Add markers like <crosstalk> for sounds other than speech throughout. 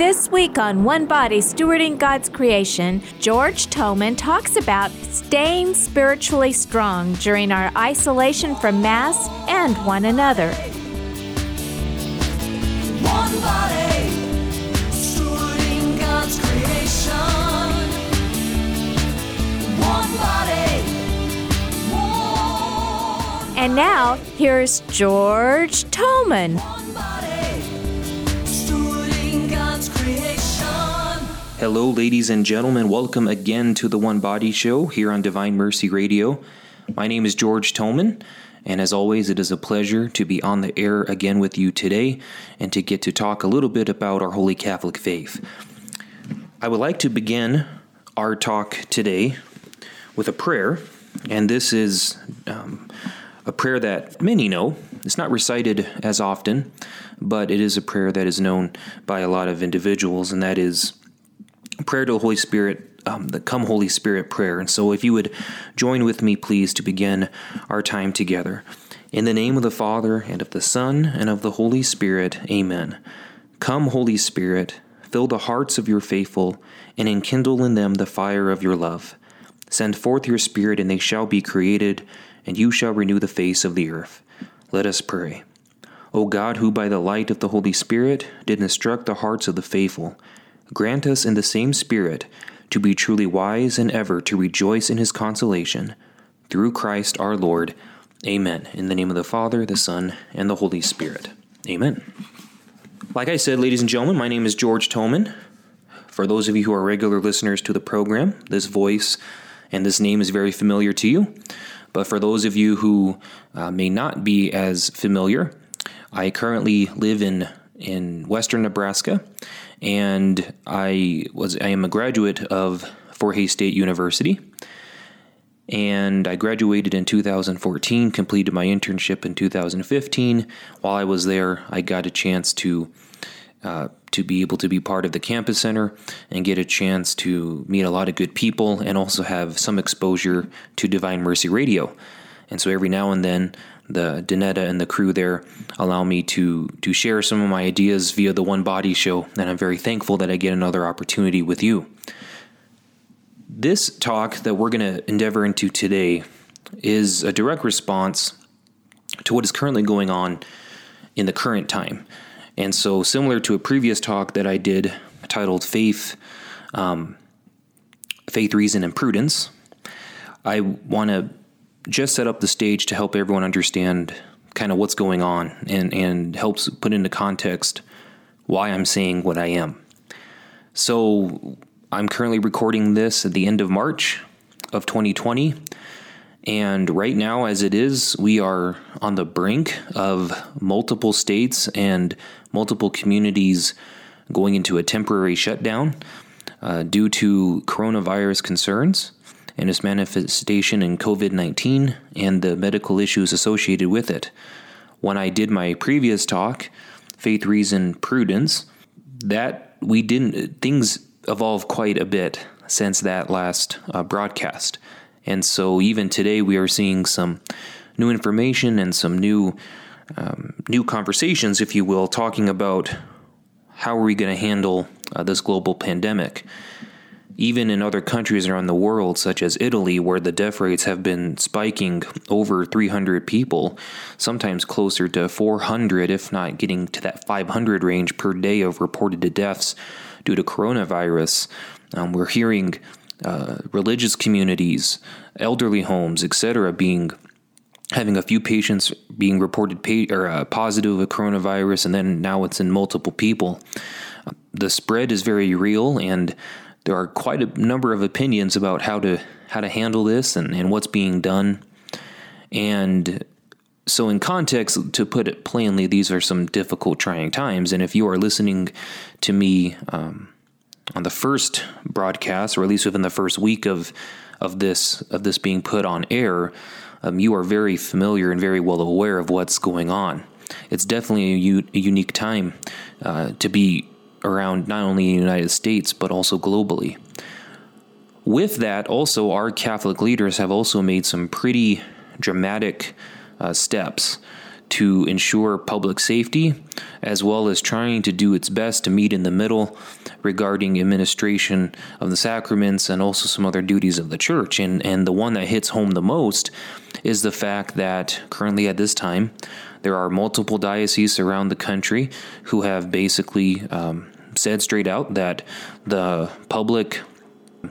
This week on One Body Stewarding God's Creation, George Toman talks about staying spiritually strong during our isolation from Mass and one another. One body, stewarding God's creation. One body. One and now, here's George Toman. Hello, ladies and gentlemen. Welcome again to the One Body Show here on Divine Mercy Radio. My name is George Toman, and as always, it is a pleasure to be on the air again with you today and to get to talk a little bit about our Holy Catholic faith. I would like to begin our talk today with a prayer, and this is um, a prayer that many know. It's not recited as often, but it is a prayer that is known by a lot of individuals, and that is prayer to the Holy Spirit, um, the Come Holy Spirit prayer. And so, if you would join with me, please, to begin our time together. In the name of the Father, and of the Son, and of the Holy Spirit, amen. Come, Holy Spirit, fill the hearts of your faithful, and enkindle in them the fire of your love. Send forth your Spirit, and they shall be created, and you shall renew the face of the earth. Let us pray. O God, who by the light of the Holy Spirit did instruct the hearts of the faithful, grant us in the same Spirit to be truly wise and ever to rejoice in his consolation. Through Christ our Lord. Amen. In the name of the Father, the Son, and the Holy Spirit. Amen. Like I said, ladies and gentlemen, my name is George Toman. For those of you who are regular listeners to the program, this voice and this name is very familiar to you. But for those of you who uh, may not be as familiar, I currently live in in western Nebraska, and I was I am a graduate of Hays State University, and I graduated in 2014. Completed my internship in 2015. While I was there, I got a chance to. Uh, to be able to be part of the campus center and get a chance to meet a lot of good people and also have some exposure to Divine Mercy Radio. And so every now and then, the Danetta and the crew there allow me to to share some of my ideas via the One Body Show, and I'm very thankful that I get another opportunity with you. This talk that we're going to endeavor into today is a direct response to what is currently going on in the current time. And so, similar to a previous talk that I did titled Faith, um, Faith, Reason, and Prudence, I want to just set up the stage to help everyone understand kind of what's going on and, and helps put into context why I'm saying what I am. So I'm currently recording this at the end of March of 2020. And right now, as it is, we are on the brink of multiple states and multiple communities going into a temporary shutdown uh, due to coronavirus concerns and its manifestation in COVID 19 and the medical issues associated with it. When I did my previous talk, Faith, Reason, Prudence, that we didn't, things evolved quite a bit since that last uh, broadcast. And so even today we are seeing some new information and some new um, new conversations, if you will, talking about how are we going to handle uh, this global pandemic even in other countries around the world, such as Italy, where the death rates have been spiking over 300 people, sometimes closer to 400, if not getting to that 500 range per day of reported deaths due to coronavirus. Um, we're hearing uh, religious communities, elderly homes, etc., being having a few patients being reported pa- or uh, positive with coronavirus, and then now it's in multiple people. the spread is very real, and there are quite a number of opinions about how to how to handle this and, and what's being done. And so, in context, to put it plainly, these are some difficult, trying times. And if you are listening to me um, on the first broadcast, or at least within the first week of of this of this being put on air, um, you are very familiar and very well aware of what's going on. It's definitely a, u- a unique time uh, to be around not only the United States, but also globally. With that, also, our Catholic leaders have also made some pretty dramatic uh, steps to ensure public safety, as well as trying to do its best to meet in the middle regarding administration of the sacraments and also some other duties of the church. And, and the one that hits home the most is the fact that currently at this time, there are multiple dioceses around the country who have basically um, said straight out that the public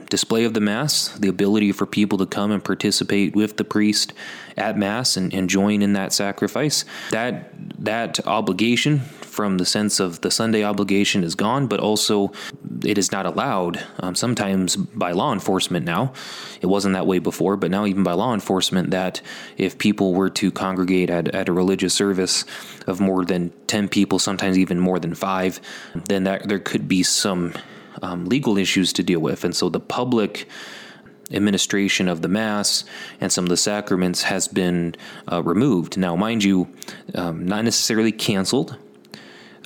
display of the Mass, the ability for people to come and participate with the priest at Mass and, and join in that sacrifice, that that obligation from the sense of the Sunday obligation is gone, but also it is not allowed. Um, sometimes by law enforcement now, it wasn't that way before, but now even by law enforcement, that if people were to congregate at, at a religious service of more than 10 people, sometimes even more than five, then that there could be some um, legal issues to deal with. And so the public administration of the Mass and some of the sacraments has been uh, removed. Now, mind you, um, not necessarily canceled.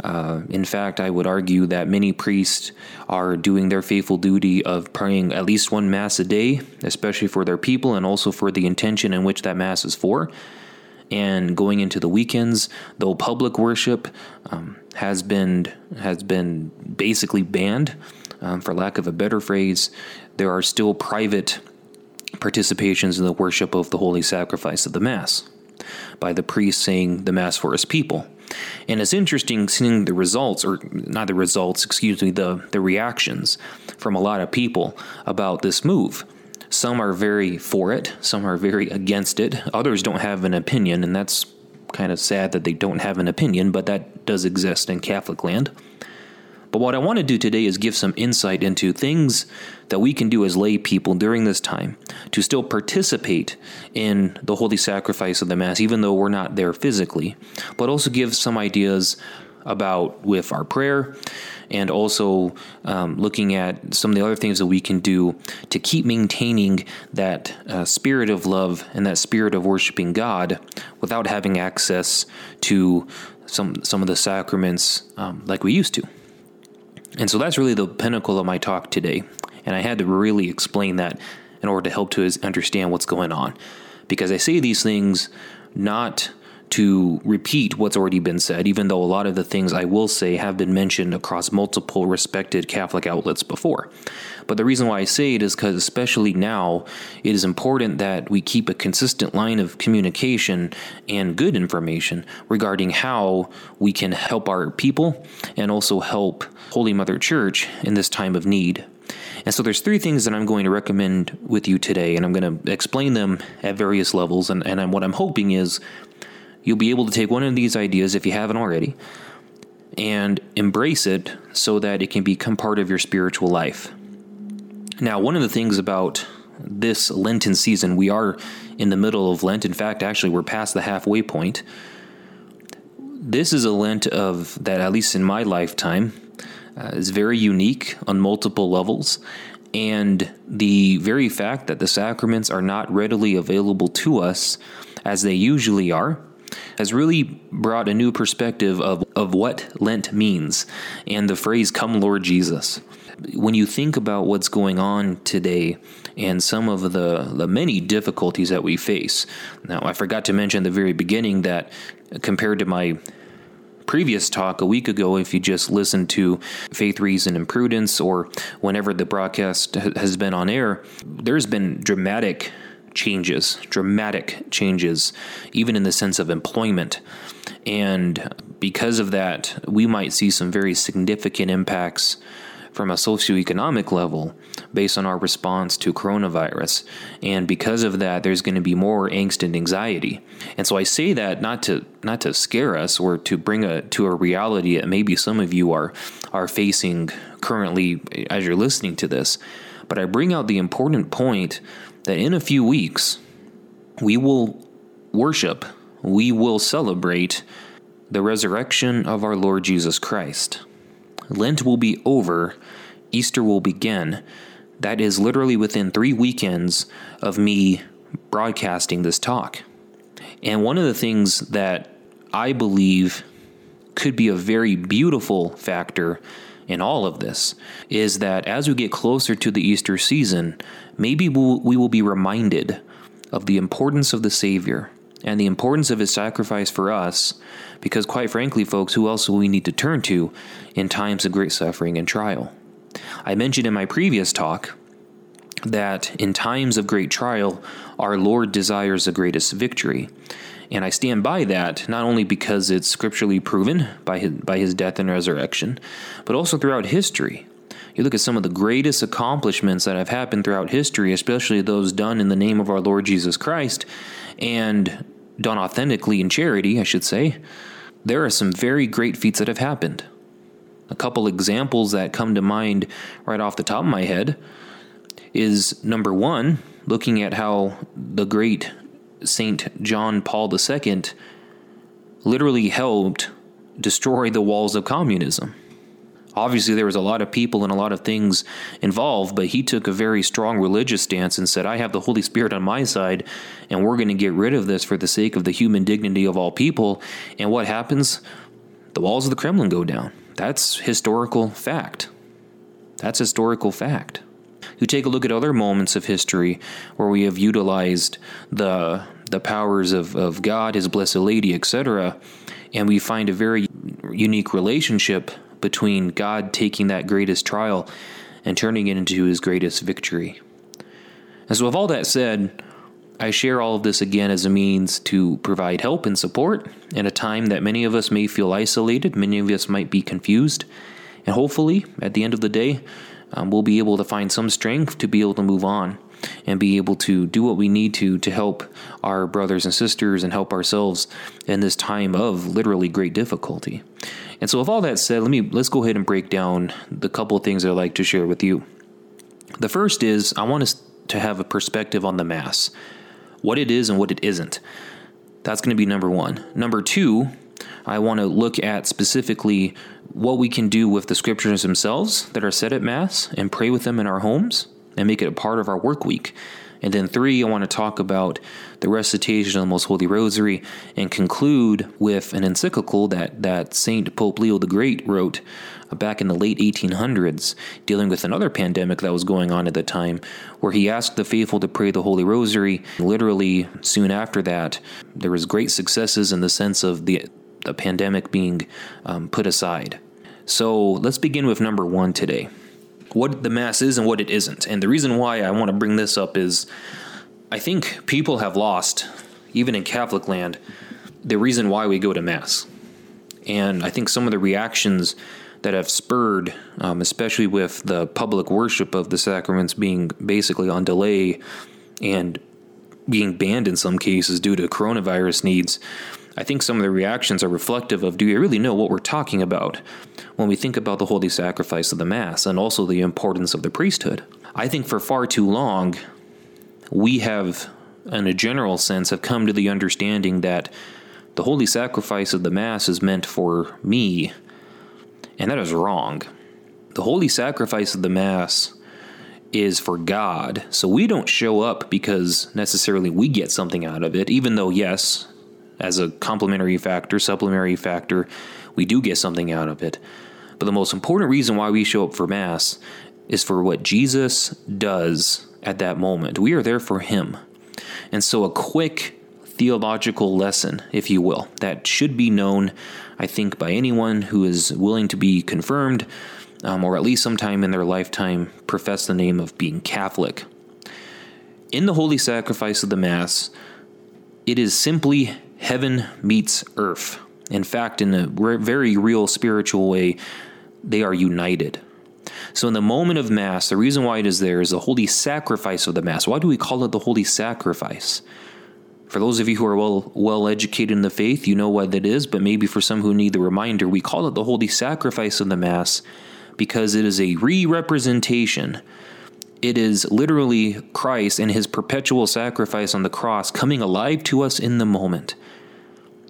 Uh, in fact, I would argue that many priests are doing their faithful duty of praying at least one Mass a day, especially for their people and also for the intention in which that Mass is for. And going into the weekends, though public worship um, has been has been basically banned, um, for lack of a better phrase, there are still private participations in the worship of the holy sacrifice of the Mass by the priest saying the Mass for his people. And it's interesting seeing the results, or not the results, excuse me, the, the reactions from a lot of people about this move. Some are very for it, some are very against it, others don't have an opinion, and that's kind of sad that they don't have an opinion, but that does exist in Catholic land. But what I want to do today is give some insight into things that we can do as lay people during this time to still participate in the holy sacrifice of the Mass, even though we're not there physically, but also give some ideas about with our prayer and also um, looking at some of the other things that we can do to keep maintaining that uh, spirit of love and that spirit of worshiping God without having access to some some of the sacraments um, like we used to. And so that's really the pinnacle of my talk today. And I had to really explain that in order to help to understand what's going on. Because I say these things not to repeat what's already been said, even though a lot of the things I will say have been mentioned across multiple respected Catholic outlets before. But the reason why I say it is because, especially now, it is important that we keep a consistent line of communication and good information regarding how we can help our people and also help Holy Mother Church in this time of need. And so there's three things that I'm going to recommend with you today, and I'm going to explain them at various levels. And, and what I'm hoping is you'll be able to take one of these ideas, if you haven't already, and embrace it so that it can become part of your spiritual life. Now, one of the things about this Lenten season, we are in the middle of Lent. In fact, actually, we're past the halfway point. This is a Lent of that, at least in my lifetime, uh, is very unique on multiple levels. And the very fact that the sacraments are not readily available to us as they usually are has really brought a new perspective of, of what Lent means and the phrase, Come Lord Jesus. When you think about what's going on today and some of the, the many difficulties that we face, now I forgot to mention at the very beginning that compared to my previous talk a week ago, if you just listened to Faith, Reason, and Prudence, or whenever the broadcast has been on air, there's been dramatic changes, dramatic changes, even in the sense of employment. And because of that, we might see some very significant impacts from a socioeconomic level based on our response to coronavirus. And because of that, there's going to be more angst and anxiety. And so I say that not to not to scare us or to bring a to a reality that maybe some of you are are facing currently as you're listening to this. But I bring out the important point that in a few weeks, we will worship, we will celebrate the resurrection of our Lord Jesus Christ. Lent will be over, Easter will begin. That is literally within three weekends of me broadcasting this talk. And one of the things that I believe could be a very beautiful factor in all of this is that as we get closer to the Easter season, maybe we'll, we will be reminded of the importance of the Savior and the importance of his sacrifice for us, because quite frankly, folks, who else will we need to turn to in times of great suffering and trial? I mentioned in my previous talk that in times of great trial, our Lord desires the greatest victory. And I stand by that not only because it's scripturally proven by his, by his death and resurrection, but also throughout history. You look at some of the greatest accomplishments that have happened throughout history, especially those done in the name of our Lord Jesus Christ and done authentically in charity, I should say. There are some very great feats that have happened. A couple examples that come to mind right off the top of my head is number one, looking at how the great Saint John Paul II literally helped destroy the walls of communism. Obviously, there was a lot of people and a lot of things involved, but he took a very strong religious stance and said, I have the Holy Spirit on my side, and we're going to get rid of this for the sake of the human dignity of all people. And what happens? The walls of the Kremlin go down. That's historical fact. That's historical fact. You take a look at other moments of history where we have utilized the the powers of, of God, His Blessed Lady, etc., and we find a very unique relationship between God taking that greatest trial and turning it into His greatest victory. And so, with all that said, I share all of this again as a means to provide help and support in a time that many of us may feel isolated, many of us might be confused, and hopefully, at the end of the day, um, we'll be able to find some strength to be able to move on and be able to do what we need to to help our brothers and sisters and help ourselves in this time of literally great difficulty. And so, with all that said, let me let's go ahead and break down the couple of things I'd like to share with you. The first is I want us to have a perspective on the Mass, what it is and what it isn't. That's going to be number one. Number two, I want to look at specifically what we can do with the scriptures themselves that are said at Mass and pray with them in our homes and make it a part of our work week. And then three, I want to talk about the recitation of the Most Holy Rosary and conclude with an encyclical that, that Saint Pope Leo the Great wrote back in the late 1800s, dealing with another pandemic that was going on at the time, where he asked the faithful to pray the Holy Rosary. Literally, soon after that, there was great successes in the sense of the, the pandemic being um, put aside. So let's begin with number one today what the Mass is and what it isn't. And the reason why I want to bring this up is I think people have lost, even in Catholic land, the reason why we go to Mass. And I think some of the reactions that have spurred, um, especially with the public worship of the sacraments being basically on delay and being banned in some cases due to coronavirus needs, I think some of the reactions are reflective of do we really know what we're talking about when we think about the holy sacrifice of the Mass and also the importance of the priesthood? I think for far too long, we have, in a general sense, have come to the understanding that the holy sacrifice of the Mass is meant for me, and that is wrong. The holy sacrifice of the Mass is for God. So we don't show up because necessarily we get something out of it, even though, yes, as a complementary factor, supplementary factor, we do get something out of it. But the most important reason why we show up for Mass is for what Jesus does at that moment. We are there for Him. And so, a quick theological lesson, if you will, that should be known, I think, by anyone who is willing to be confirmed um, or at least sometime in their lifetime profess the name of being Catholic. In the holy sacrifice of the Mass, it is simply heaven meets earth. In fact, in a very real spiritual way, they are united. So, in the moment of Mass, the reason why it is there is the holy sacrifice of the Mass. Why do we call it the holy sacrifice? For those of you who are well well educated in the faith, you know what that is, but maybe for some who need the reminder, we call it the holy sacrifice of the Mass because it is a re representation it is literally Christ and his perpetual sacrifice on the cross coming alive to us in the moment.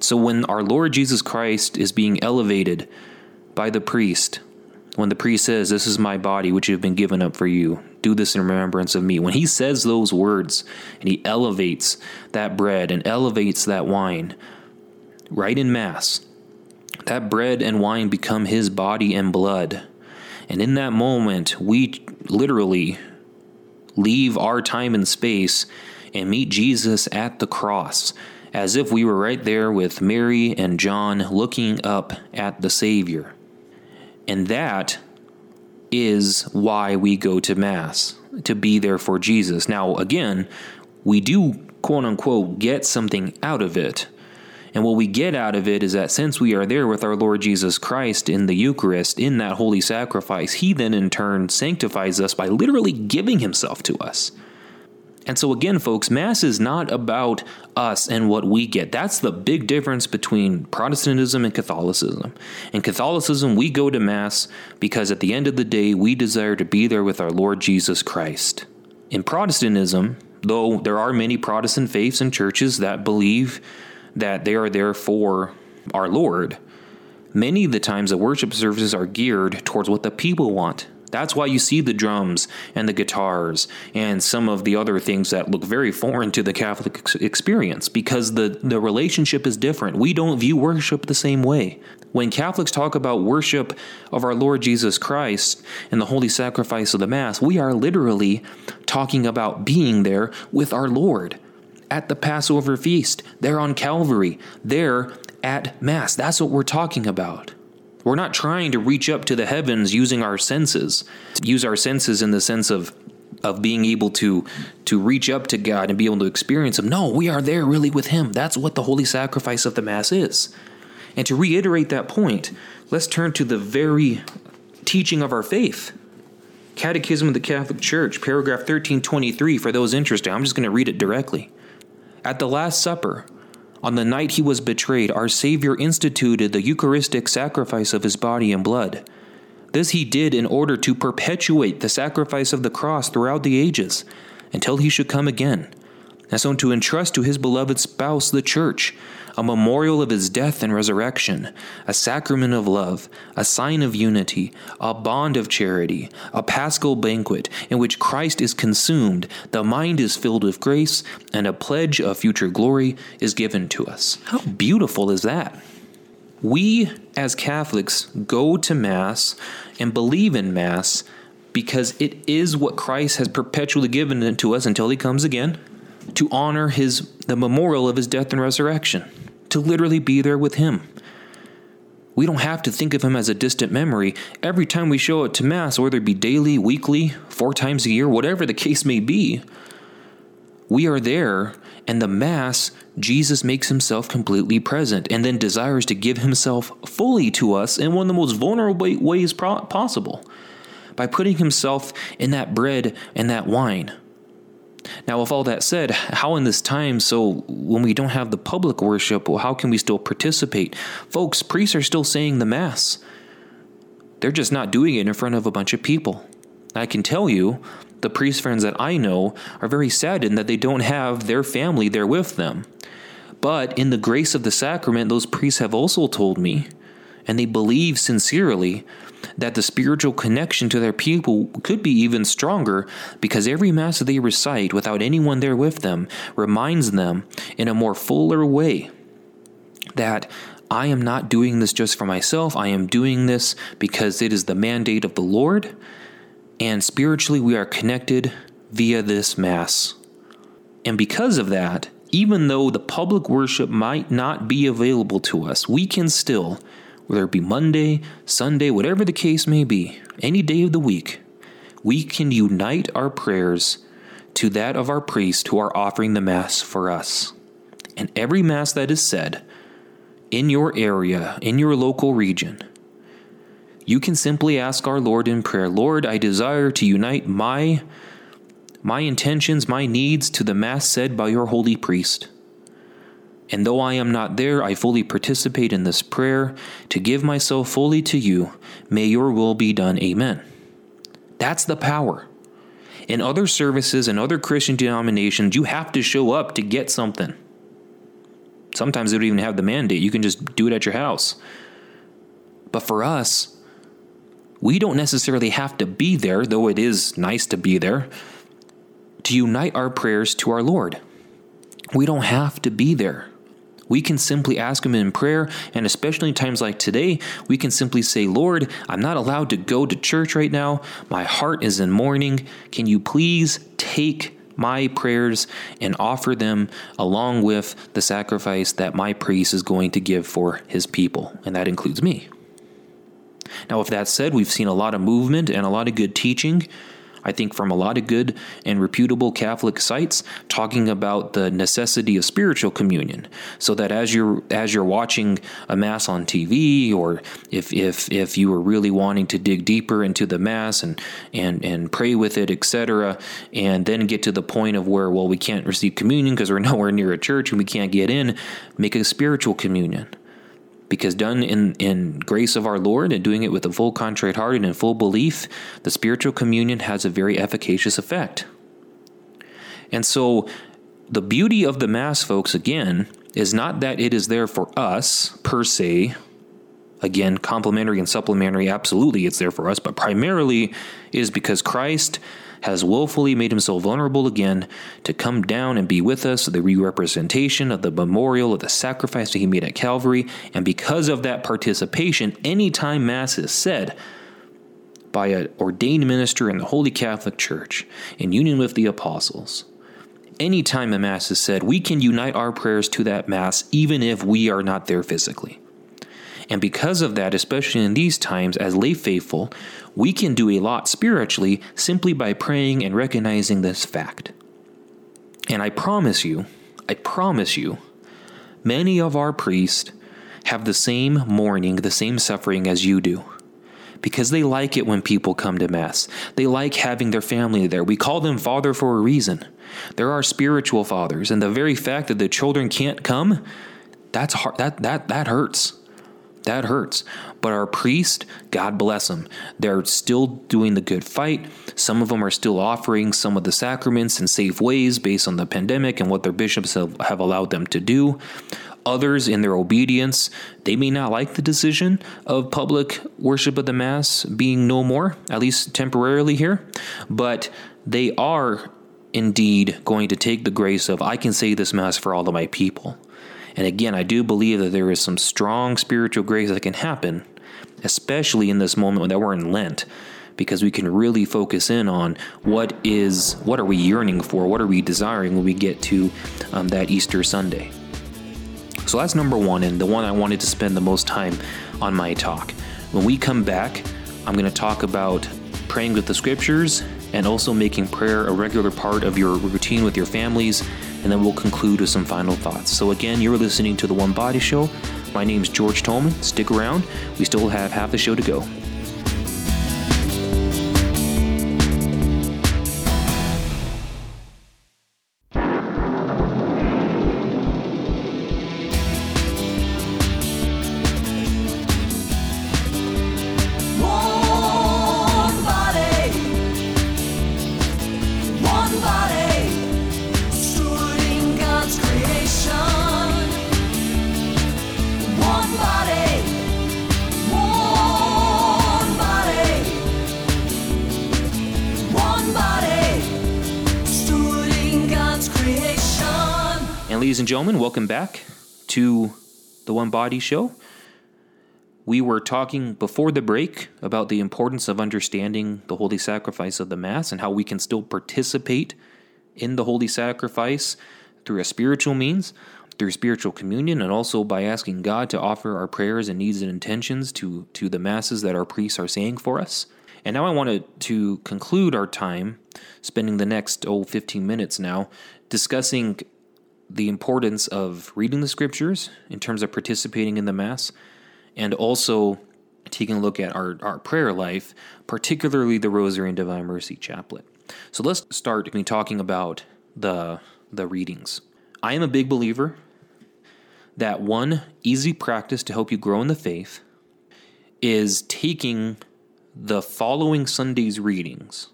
So when our Lord Jesus Christ is being elevated by the priest, when the priest says, This is my body, which you have been given up for you, do this in remembrance of me. When he says those words and he elevates that bread and elevates that wine, right in Mass, that bread and wine become his body and blood. And in that moment, we literally leave our time and space and meet Jesus at the cross as if we were right there with Mary and John looking up at the Savior. And that is why we go to Mass, to be there for Jesus. Now, again, we do quote unquote get something out of it. And what we get out of it is that since we are there with our Lord Jesus Christ in the Eucharist, in that holy sacrifice, He then in turn sanctifies us by literally giving Himself to us. And so, again, folks, Mass is not about us and what we get. That's the big difference between Protestantism and Catholicism. In Catholicism, we go to Mass because at the end of the day, we desire to be there with our Lord Jesus Christ. In Protestantism, though there are many Protestant faiths and churches that believe that they are there for our Lord, many of the times the worship services are geared towards what the people want that's why you see the drums and the guitars and some of the other things that look very foreign to the Catholic ex- experience because the, the relationship is different. We don't view worship the same way. When Catholics talk about worship of our Lord Jesus Christ and the holy sacrifice of the Mass, we are literally talking about being there with our Lord at the Passover feast, there on Calvary, there at Mass. That's what we're talking about. We're not trying to reach up to the heavens using our senses. Use our senses in the sense of of being able to to reach up to God and be able to experience him. No, we are there really with him. That's what the holy sacrifice of the mass is. And to reiterate that point, let's turn to the very teaching of our faith. Catechism of the Catholic Church, paragraph 1323 for those interested. I'm just going to read it directly. At the last supper, on the night he was betrayed, our Savior instituted the Eucharistic sacrifice of his body and blood. This he did in order to perpetuate the sacrifice of the cross throughout the ages, until he should come again, and so to entrust to his beloved spouse, the Church, a memorial of his death and resurrection, a sacrament of love, a sign of unity, a bond of charity, a paschal banquet in which Christ is consumed, the mind is filled with grace, and a pledge of future glory is given to us. How beautiful is that? We, as Catholics, go to Mass and believe in Mass because it is what Christ has perpetually given to us until he comes again to honor his the memorial of his death and resurrection to literally be there with Him. We don't have to think of Him as a distant memory. Every time we show it to Mass, whether it be daily, weekly, four times a year, whatever the case may be, we are there, and the Mass, Jesus makes Himself completely present and then desires to give Himself fully to us in one of the most vulnerable ways possible by putting Himself in that bread and that wine now, with all that said, how in this time, so when we don't have the public worship, well, how can we still participate? Folks, priests are still saying the Mass. They're just not doing it in front of a bunch of people. I can tell you, the priest friends that I know are very saddened that they don't have their family there with them. But in the grace of the sacrament, those priests have also told me, and they believe sincerely, that the spiritual connection to their people could be even stronger because every Mass they recite without anyone there with them reminds them in a more fuller way that I am not doing this just for myself, I am doing this because it is the mandate of the Lord, and spiritually we are connected via this Mass. And because of that, even though the public worship might not be available to us, we can still whether it be Monday, Sunday, whatever the case may be, any day of the week, we can unite our prayers to that of our priest who are offering the Mass for us. And every Mass that is said in your area, in your local region, you can simply ask our Lord in prayer, Lord, I desire to unite my my intentions, my needs to the Mass said by your holy priest. And though I am not there, I fully participate in this prayer to give myself fully to you. May your will be done. Amen. That's the power. In other services and other Christian denominations, you have to show up to get something. Sometimes they don't even have the mandate. You can just do it at your house. But for us, we don't necessarily have to be there, though it is nice to be there, to unite our prayers to our Lord. We don't have to be there. We can simply ask Him in prayer, and especially in times like today, we can simply say, Lord, I'm not allowed to go to church right now. My heart is in mourning. Can you please take my prayers and offer them along with the sacrifice that my priest is going to give for his people, and that includes me. Now, with that said, we've seen a lot of movement and a lot of good teaching I think, from a lot of good and reputable Catholic sites talking about the necessity of spiritual communion. So that as you're as you're watching a mass on TV, or if if if you are really wanting to dig deeper into the mass and and and pray with it, etc., and then get to the point of where well we can't receive communion because we're <laughs> nowhere near a church and we can't get in, make a spiritual communion because done in, in grace of our Lord and doing it with a full contrite heart and in full belief, the spiritual communion has a very efficacious effect. And so, the beauty of the Mass, folks, again, is not that it is there for us per se. Again, complementary and supplementary, absolutely, it's there for us, but primarily is because Christ has willfully made himself vulnerable again to come down and be with us, the re representation of the memorial of the sacrifice that he made at Calvary. And because of that participation, anytime Mass is said, by an ordained minister in the Holy Catholic Church in union with the apostles. Anytime a Mass is said, we can unite our prayers to that Mass even if we are not there physically. And because of that, especially in these times as lay faithful, we can do a lot spiritually simply by praying and recognizing this fact. And I promise you, I promise you, many of our priests have the same mourning, the same suffering as you do. Because they like it when people come to Mass. They like having their family there. We call them father for a reason. There are spiritual fathers, and the very fact that the children can't come, that's hard, that, that, that hurts. That hurts. But our priest, God bless them, they're still doing the good fight. Some of them are still offering some of the sacraments in safe ways based on the pandemic and what their bishops have, have allowed them to do. Others, in their obedience, they may not like the decision of public worship of the Mass being no more, at least temporarily here, but they are indeed going to take the grace of, I can say this Mass for all of my people. And again, I do believe that there is some strong spiritual grace that can happen, especially in this moment that we're in Lent, because we can really focus in on what is what are we yearning for, what are we desiring when we get to um, that Easter Sunday. So that's number one, and the one I wanted to spend the most time on my talk. When we come back, I'm going to talk about praying with the scriptures and also making prayer a regular part of your routine with your families and then we'll conclude with some final thoughts. So, again, you're listening to The One Body Show. My name is George Toman. Stick around, we still have half the show to go. Ladies and gentlemen, welcome back to the One Body Show. We were talking before the break about the importance of understanding the holy sacrifice of the Mass and how we can still participate in the holy sacrifice through a spiritual means, through spiritual communion, and also by asking God to offer our prayers and needs and intentions to, to the Masses that our priests are saying for us. And now I wanted to conclude our time, spending the next, oh, 15 minutes now, discussing the importance of reading the scriptures in terms of participating in the Mass and also taking a look at our, our prayer life, particularly the Rosary and Divine Mercy Chaplet. So let's start me talking about the, the readings. I am a big believer that one easy practice to help you grow in the faith is taking the following Sunday's readings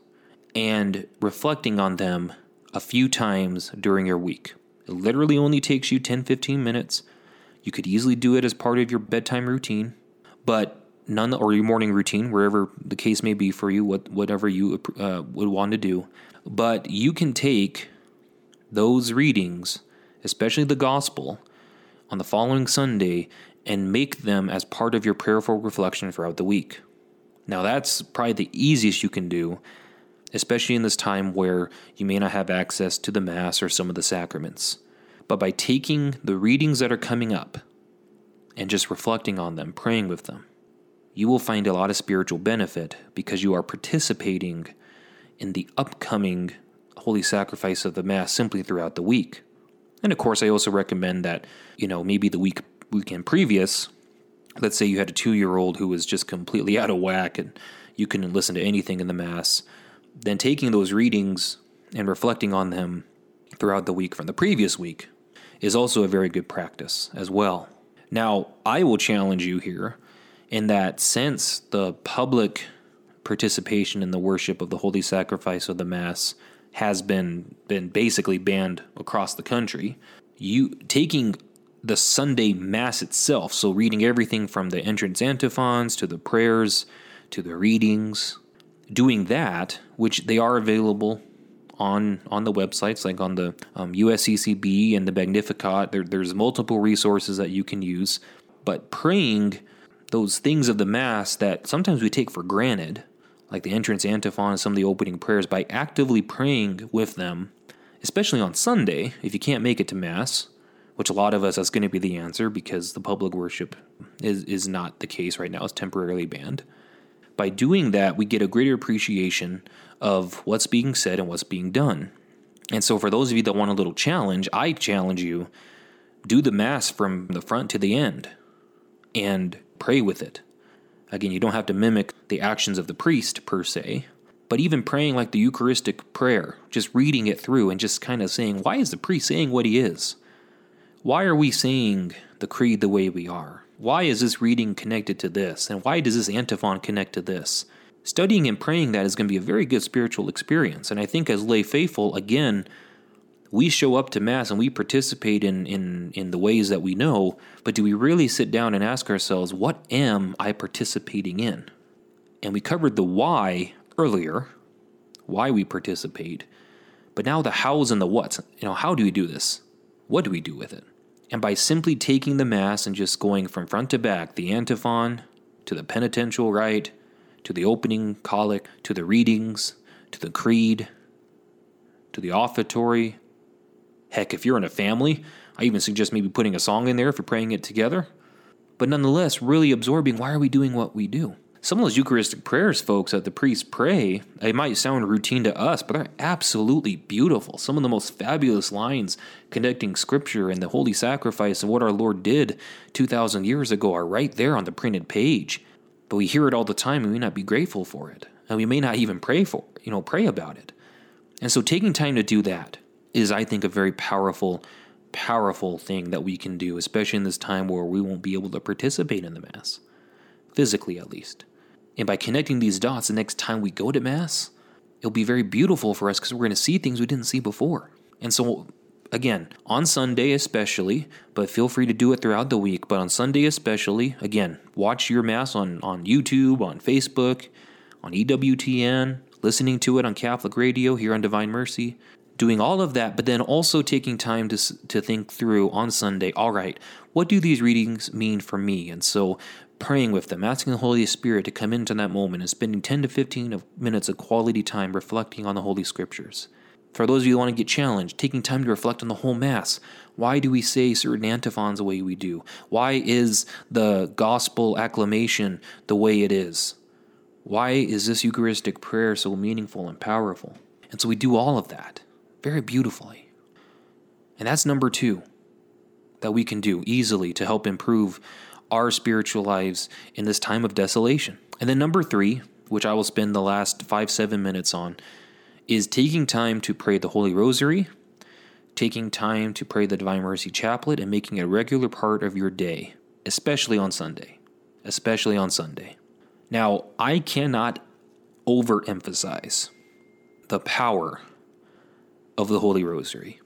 and reflecting on them a few times during your week. It literally only takes you 10 15 minutes. You could easily do it as part of your bedtime routine, but none or your morning routine, wherever the case may be for you, what whatever you uh, would want to do. But you can take those readings, especially the gospel, on the following Sunday and make them as part of your prayerful reflection throughout the week. Now, that's probably the easiest you can do especially in this time where you may not have access to the Mass or some of the sacraments. But by taking the readings that are coming up and just reflecting on them, praying with them, you will find a lot of spiritual benefit because you are participating in the upcoming holy sacrifice of the Mass simply throughout the week. And of course, I also recommend that, you know, maybe the week weekend previous, let's say you had a two year old who was just completely out of whack and you couldn't listen to anything in the Mass, then taking those readings and reflecting on them throughout the week from the previous week is also a very good practice as well. Now, I will challenge you here in that since the public participation in the worship of the holy sacrifice of the Mass has been been basically banned across the country. You taking the Sunday Mass itself, so reading everything from the entrance antiphons to the prayers to the readings, doing that, which they are available on on the websites, like on the um, USCCB and the Magnificat. There, there's multiple resources that you can use, but praying those things of the Mass that sometimes we take for granted like the entrance antiphon and some of the opening prayers, by actively praying with them, especially on Sunday, if you can't make it to Mass, which a lot of us, that's going to be the answer because the public worship is, is not the case right now, it's temporarily banned. By doing that, we get a greater appreciation of what's being said and what's being done. And so, for those of you that want a little challenge, I challenge you do the Mass from the front to the end and pray with it. Again, you don't have to mimic the actions of the priest per se, but even praying like the Eucharistic prayer, just reading it through and just kind of saying, why is the priest saying what he is? Why are we saying the creed the way we are? Why is this reading connected to this? And why does this antiphon connect to this? Studying and praying that is going to be a very good spiritual experience. And I think as lay faithful, again, we show up to mass and we participate in, in, in the ways that we know, but do we really sit down and ask ourselves, what am I participating in? And we covered the why earlier, why we participate, but now the hows and the whats. You know, how do we do this? What do we do with it? And by simply taking the Mass and just going from front to back, the antiphon to the penitential rite, to the opening collect, to the readings, to the creed, to the offertory, Heck, if you're in a family, I even suggest maybe putting a song in there if you're praying it together. But nonetheless, really absorbing why are we doing what we do? Some of those Eucharistic prayers, folks, that the priests pray, they might sound routine to us, but they're absolutely beautiful. Some of the most fabulous lines connecting Scripture and the holy sacrifice of what our Lord did 2,000 years ago are right there on the printed page. But we hear it all the time and we may not be grateful for it. And we may not even pray for, you know, pray about it. And so taking time to do that, is, I think, a very powerful, powerful thing that we can do, especially in this time where we won't be able to participate in the Mass, physically at least. And by connecting these dots, the next time we go to Mass, it'll be very beautiful for us because we're going to see things we didn't see before. And so, again, on Sunday especially, but feel free to do it throughout the week, but on Sunday especially, again, watch your Mass on, on YouTube, on Facebook, on EWTN, listening to it on Catholic radio here on Divine Mercy doing all of that, but then also taking time to, to think through on Sunday, all right, what do these readings mean for me? And so praying with them, asking the Holy Spirit to come into that moment and spending 10 to 15 minutes of quality time reflecting on the Holy Scriptures. For those of you who want to get challenged, taking time to reflect on the whole Mass. Why do we say certain antiphons the way we do? Why is the gospel acclamation the way it is? Why is this Eucharistic prayer so meaningful and powerful? And so we do all of that very beautifully. And that's number two that we can do easily to help improve our spiritual lives in this time of desolation. And then number three, which I will spend the last five, seven minutes on, is taking time to pray the Holy Rosary, taking time to pray the Divine Mercy Chaplet, and making it a regular part of your day, especially on Sunday. Especially on Sunday. Now, I cannot overemphasize the power of the Holy Rosary.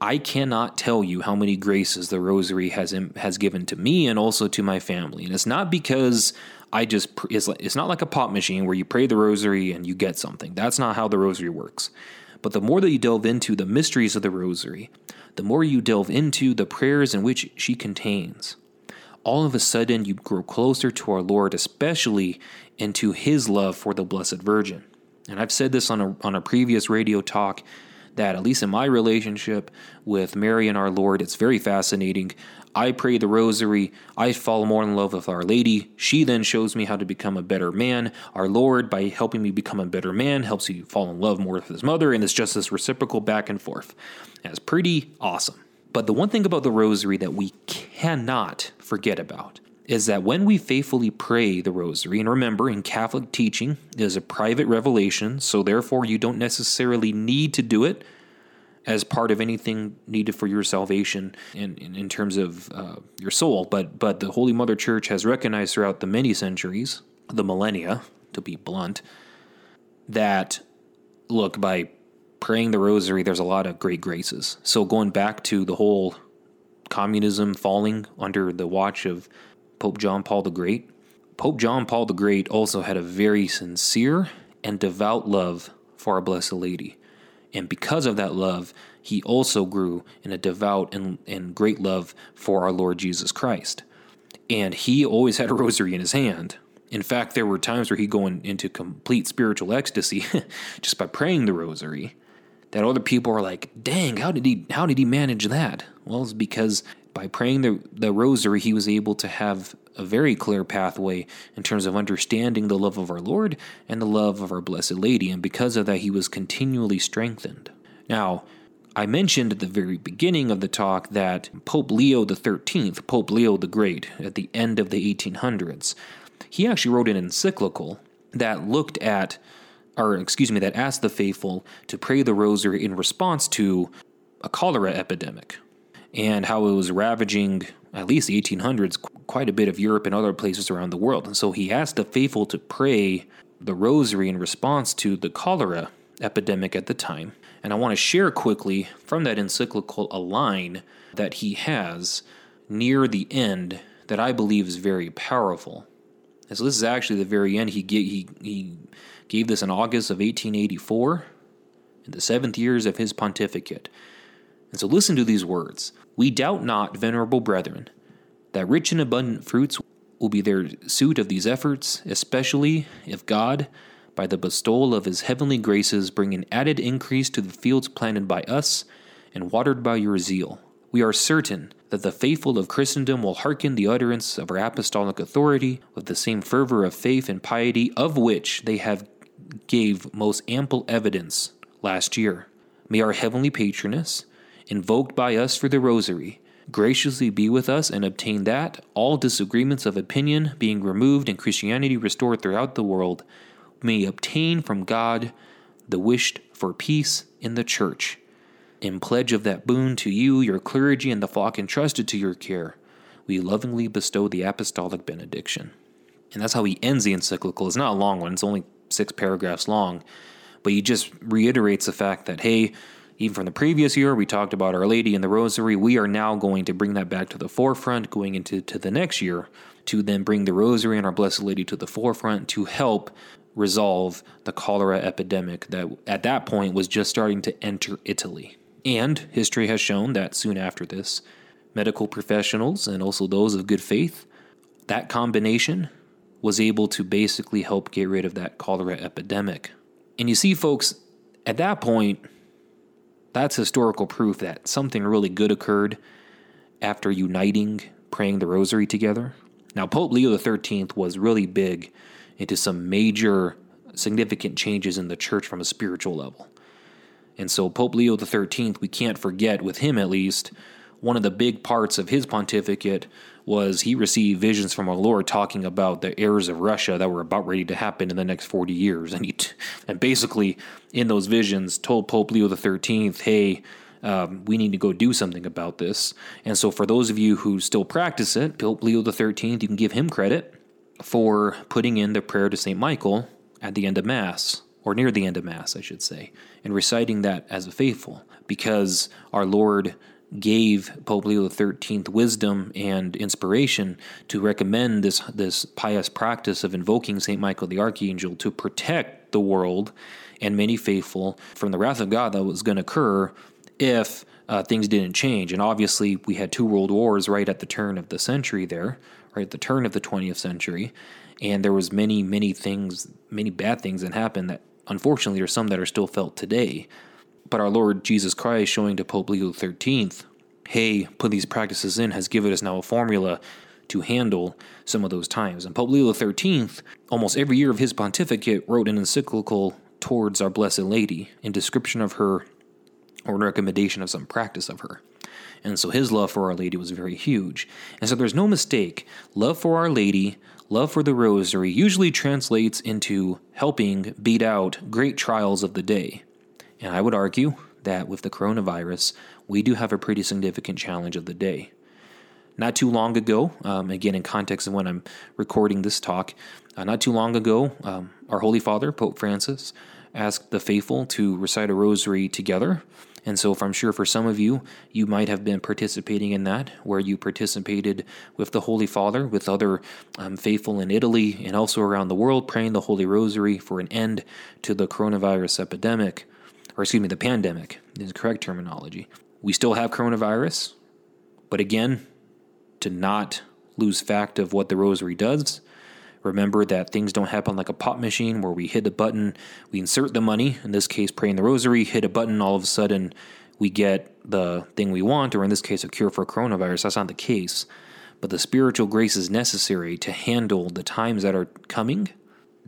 I cannot tell you how many graces the Rosary has has given to me and also to my family, and it's not because I just it's it's not like a pop machine where you pray the Rosary and you get something. That's not how the Rosary works. But the more that you delve into the mysteries of the Rosary, the more you delve into the prayers in which she contains, all of a sudden you grow closer to our Lord, especially into His love for the Blessed Virgin. And I've said this on a, on a previous radio talk that, at least in my relationship with Mary and our Lord, it's very fascinating. I pray the rosary. I fall more in love with Our Lady. She then shows me how to become a better man. Our Lord, by helping me become a better man, helps you fall in love more with his mother. And it's just this reciprocal back and forth. That's pretty awesome. But the one thing about the rosary that we cannot forget about is that when we faithfully pray the rosary, and remember, in Catholic teaching, it is a private revelation, so therefore you don't necessarily need to do it as part of anything needed for your salvation in, in, in terms of uh, your soul. But, but the Holy Mother Church has recognized throughout the many centuries, the millennia, to be blunt, that look, by praying the rosary, there's a lot of great graces. So going back to the whole communism falling under the watch of Pope John Paul the Great. Pope John Paul the Great also had a very sincere and devout love for Our Blessed Lady. And because of that love, he also grew in a devout and, and great love for our Lord Jesus Christ. And he always had a rosary in his hand. In fact, there were times where he'd go in, into complete spiritual ecstasy <laughs> just by praying the rosary. That other people are like, dang, how did he how did he manage that? Well, it's because by praying the, the rosary, he was able to have a very clear pathway in terms of understanding the love of our Lord and the love of our Blessed Lady, and because of that, he was continually strengthened. Now, I mentioned at the very beginning of the talk that Pope Leo XIII, Pope Leo the Great, at the end of the 1800s, he actually wrote an encyclical that looked at, or excuse me, that asked the faithful to pray the rosary in response to a cholera epidemic and how it was ravaging at least the 1800s quite a bit of Europe and other places around the world. And so he asked the faithful to pray the rosary in response to the cholera epidemic at the time. And I want to share quickly from that encyclical a line that he has near the end that I believe is very powerful. And so this is actually the very end. He he, he gave this in August of 1884, in the seventh years of his pontificate. And so listen to these words We doubt not, venerable brethren, that rich and abundant fruits will be their suit of these efforts, especially if God, by the bestowal of his heavenly graces, bring an added increase to the fields planted by us and watered by your zeal. We are certain that the faithful of Christendom will hearken the utterance of our apostolic authority with the same fervor of faith and piety of which they have gave most ample evidence last year. May our heavenly patroness, invoked by us for the rosary, graciously be with us and obtain that, all disagreements of opinion being removed and Christianity restored throughout the world, may obtain from God the wished for peace in the church. In pledge of that boon to you, your clergy, and the flock entrusted to your care, we lovingly bestow the apostolic benediction. And that's how he ends the encyclical. It's not a long one, it's only six paragraphs long, but he just reiterates the fact that, hey, even from the previous year, we talked about Our Lady and the Rosary. We are now going to bring that back to the forefront going into to the next year to then bring the Rosary and Our Blessed Lady to the forefront to help resolve the cholera epidemic that at that point was just starting to enter Italy. And history has shown that soon after this, medical professionals and also those of good faith, that combination was able to basically help get rid of that cholera epidemic. And you see, folks, at that point, that's historical proof that something really good occurred after uniting praying the rosary together. Now, Pope Leo XIII was really big into some major significant changes in the church from a spiritual level. And so, Pope Leo XIII, we can't forget, with him at least, one of the big parts of his pontificate was he received visions from our Lord talking about the errors of Russia that were about ready to happen in the next 40 years. <laughs> And he, t- and basically, in those visions, told Pope Leo XIII, hey, um, we need to go do something about this. And so, for those of you who still practice it, Pope Leo XIII, you can give him credit for putting in the prayer to St. Michael at the end of Mass, or near the end of Mass, I should say, and reciting that as a faithful, because our Lord gave Pope Leo XIII wisdom and inspiration to recommend this, this pious practice of invoking St. Michael the Archangel to protect the world and many faithful from the wrath of God that was going to occur if uh, things didn't change. And obviously, we had two world wars right at the turn of the century there, right at the turn of the 20th century. And there was many, many things, many bad things that happened that unfortunately, there's some that are still felt today. But our Lord Jesus Christ, showing to Pope Leo XIII, hey, put these practices in, has given us now a formula to handle some of those times. And Pope Leo XIII, almost every year of his pontificate, wrote an encyclical towards Our Blessed Lady in description of her or recommendation of some practice of her. And so his love for Our Lady was very huge. And so there's no mistake. Love for Our Lady, love for the Rosary usually translates into helping beat out great trials of the day. And I would argue that with the coronavirus, we do have a pretty significant challenge of the day. Not too long ago, um, again, in context of when I'm recording this talk, uh, not too long ago, um, our Holy Father, Pope Francis, asked the faithful to recite a rosary together. And so, if I'm sure for some of you, you might have been participating in that, where you participated with the Holy Father, with other um, faithful in Italy and also around the world, praying the Holy Rosary for an end to the coronavirus epidemic, or excuse me, the pandemic is correct terminology. We still have coronavirus, but again, to not lose fact of what the rosary does. Remember that things don't happen like a pop machine where we hit a button, we insert the money, in this case, praying the rosary, hit a button, all of a sudden we get the thing we want, or in this case, a cure for coronavirus. That's not the case. But the spiritual grace is necessary to handle the times that are coming.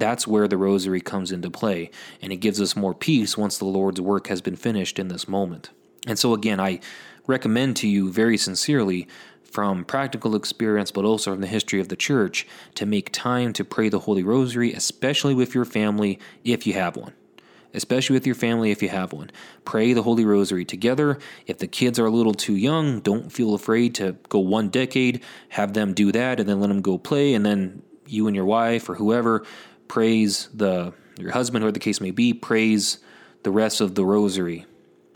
That's where the rosary comes into play, and it gives us more peace once the Lord's work has been finished in this moment. And so, again, I recommend to you very sincerely from practical experience, but also from the history of the church, to make time to pray the Holy Rosary, especially with your family if you have one. Especially with your family if you have one. Pray the Holy Rosary together. If the kids are a little too young, don't feel afraid to go one decade, have them do that, and then let them go play, and then you and your wife or whoever praise the your husband, or the case may be, praise the rest of the Rosary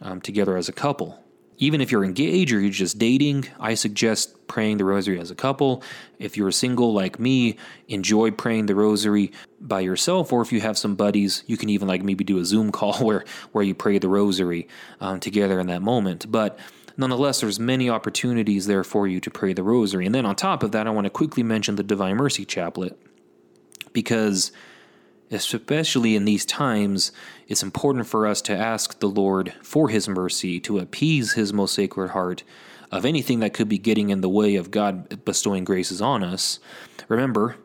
um, together as a couple even if you're engaged or you're just dating, I suggest praying the rosary as a couple. If you're single like me, enjoy praying the rosary by yourself, or if you have some buddies, you can even like maybe do a Zoom call <laughs> where where you pray the rosary um, together in that moment. But nonetheless, there's many opportunities there for you to pray the rosary. And then on top of that, I want to quickly mention the Divine Mercy Chaplet because especially in these times, it's important for us to ask the Lord for His mercy, to appease His most sacred heart of anything that could be getting in the way of God bestowing graces on us. Remember,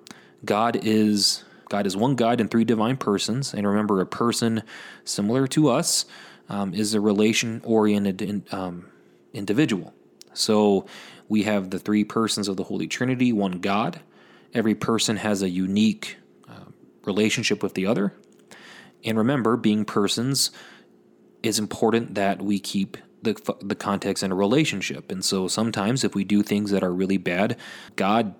God is God is one God in three divine persons, and remember, a person similar to us um, is a relation-oriented in, um, individual. So we have the three persons of the Holy Trinity, one God. Every person has a unique relationship with the other. And remember, being persons is important that we keep the, the context in a relationship. And so sometimes if we do things that are really bad, God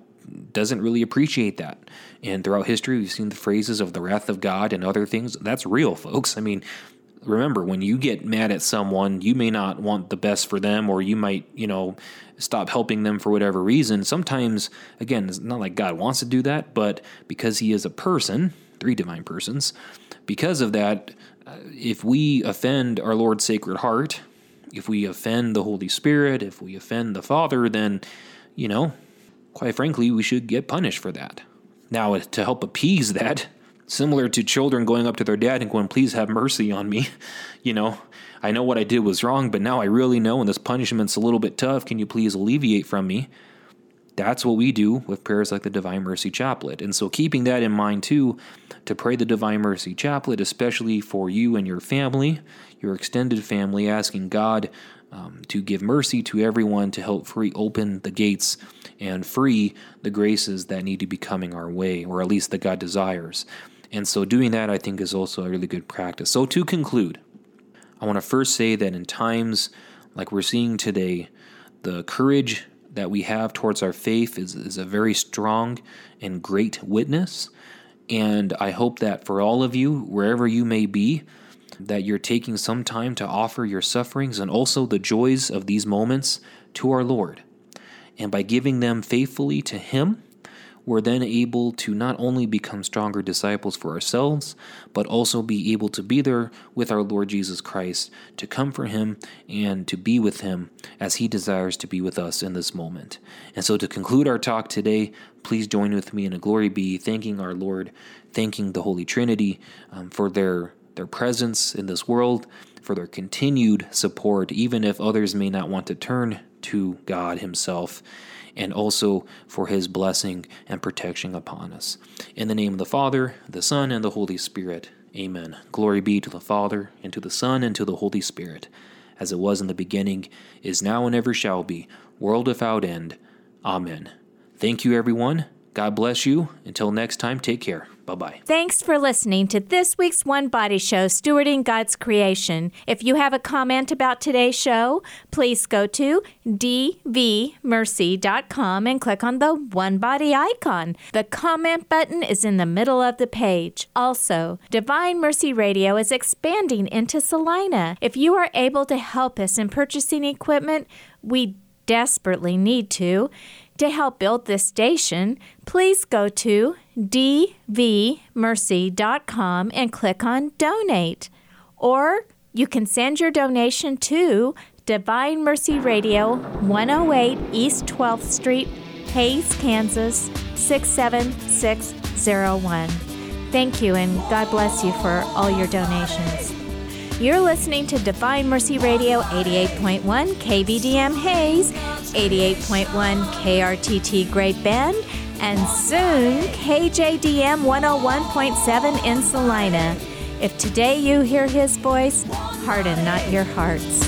doesn't really appreciate that. And throughout history, we've seen the phrases of the wrath of God and other things. That's real, folks. I mean, remember, when you get mad at someone, you may not want the best for them, or you might, you know, stop helping them for whatever reason. Sometimes, again, it's not like God wants to do that, but because He is a person, three divine persons, because of that, uh, if we offend our Lord's Sacred Heart, if we offend the Holy Spirit, if we offend the Father, then, you know, quite frankly, we should get punished for that. Now, to help appease that, similar to children going up to their dad and going, please have mercy on me, <laughs> you know, I know what I did was wrong, but now I really know, and this punishment's a little bit tough. Can you please alleviate from me? That's what we do with prayers like the Divine Mercy Chaplet. And so, keeping that in mind, too, to pray the Divine Mercy Chaplet, especially for you and your family, your extended family, asking God um, to give mercy to everyone to help free open the gates and free the graces that need to be coming our way, or at least that God desires. And so, doing that, I think, is also a really good practice. So, to conclude, I want to first say that in times like we're seeing today, the courage that we have towards our faith is, is a very strong and great witness. And I hope that for all of you, wherever you may be, that you're taking some time to offer your sufferings and also the joys of these moments to our Lord. And by giving them faithfully to Him, we're then able to not only become stronger disciples for ourselves, but also be able to be there with our Lord Jesus Christ, to come for Him and to be with Him as He desires to be with us in this moment. And so, to conclude our talk today, please join with me in a glory be, thanking our Lord, thanking the Holy Trinity um, for their their presence in this world, for their continued support, even if others may not want to turn to God Himself, and also for His blessing and protection upon us. In the name of the Father, the Son, and the Holy Spirit. Amen. Glory be to the Father, and to the Son, and to the Holy Spirit, as it was in the beginning, is now, and ever shall be, world without end. Amen. Thank you, everyone. God bless you. Until next time, take care. Bye bye. Thanks for listening to this week's One Body Show, Stewarding God's Creation. If you have a comment about today's show, please go to dvmercy.com and click on the One Body icon. The comment button is in the middle of the page. Also, Divine Mercy Radio is expanding into Salina. If you are able to help us in purchasing equipment, we desperately need to. To help build this station, please go to dvmercy.com and click on Donate. Or you can send your donation to Divine Mercy Radio, 108 East 12th Street, Hays, Kansas 67601. Thank you and God bless you for all your donations. You're listening to Divine Mercy Radio 88.1 KVDM Hays, 88.1 KRTT Great Bend, and soon KJDM 101.7 in Salina. If today you hear his voice, harden not your hearts.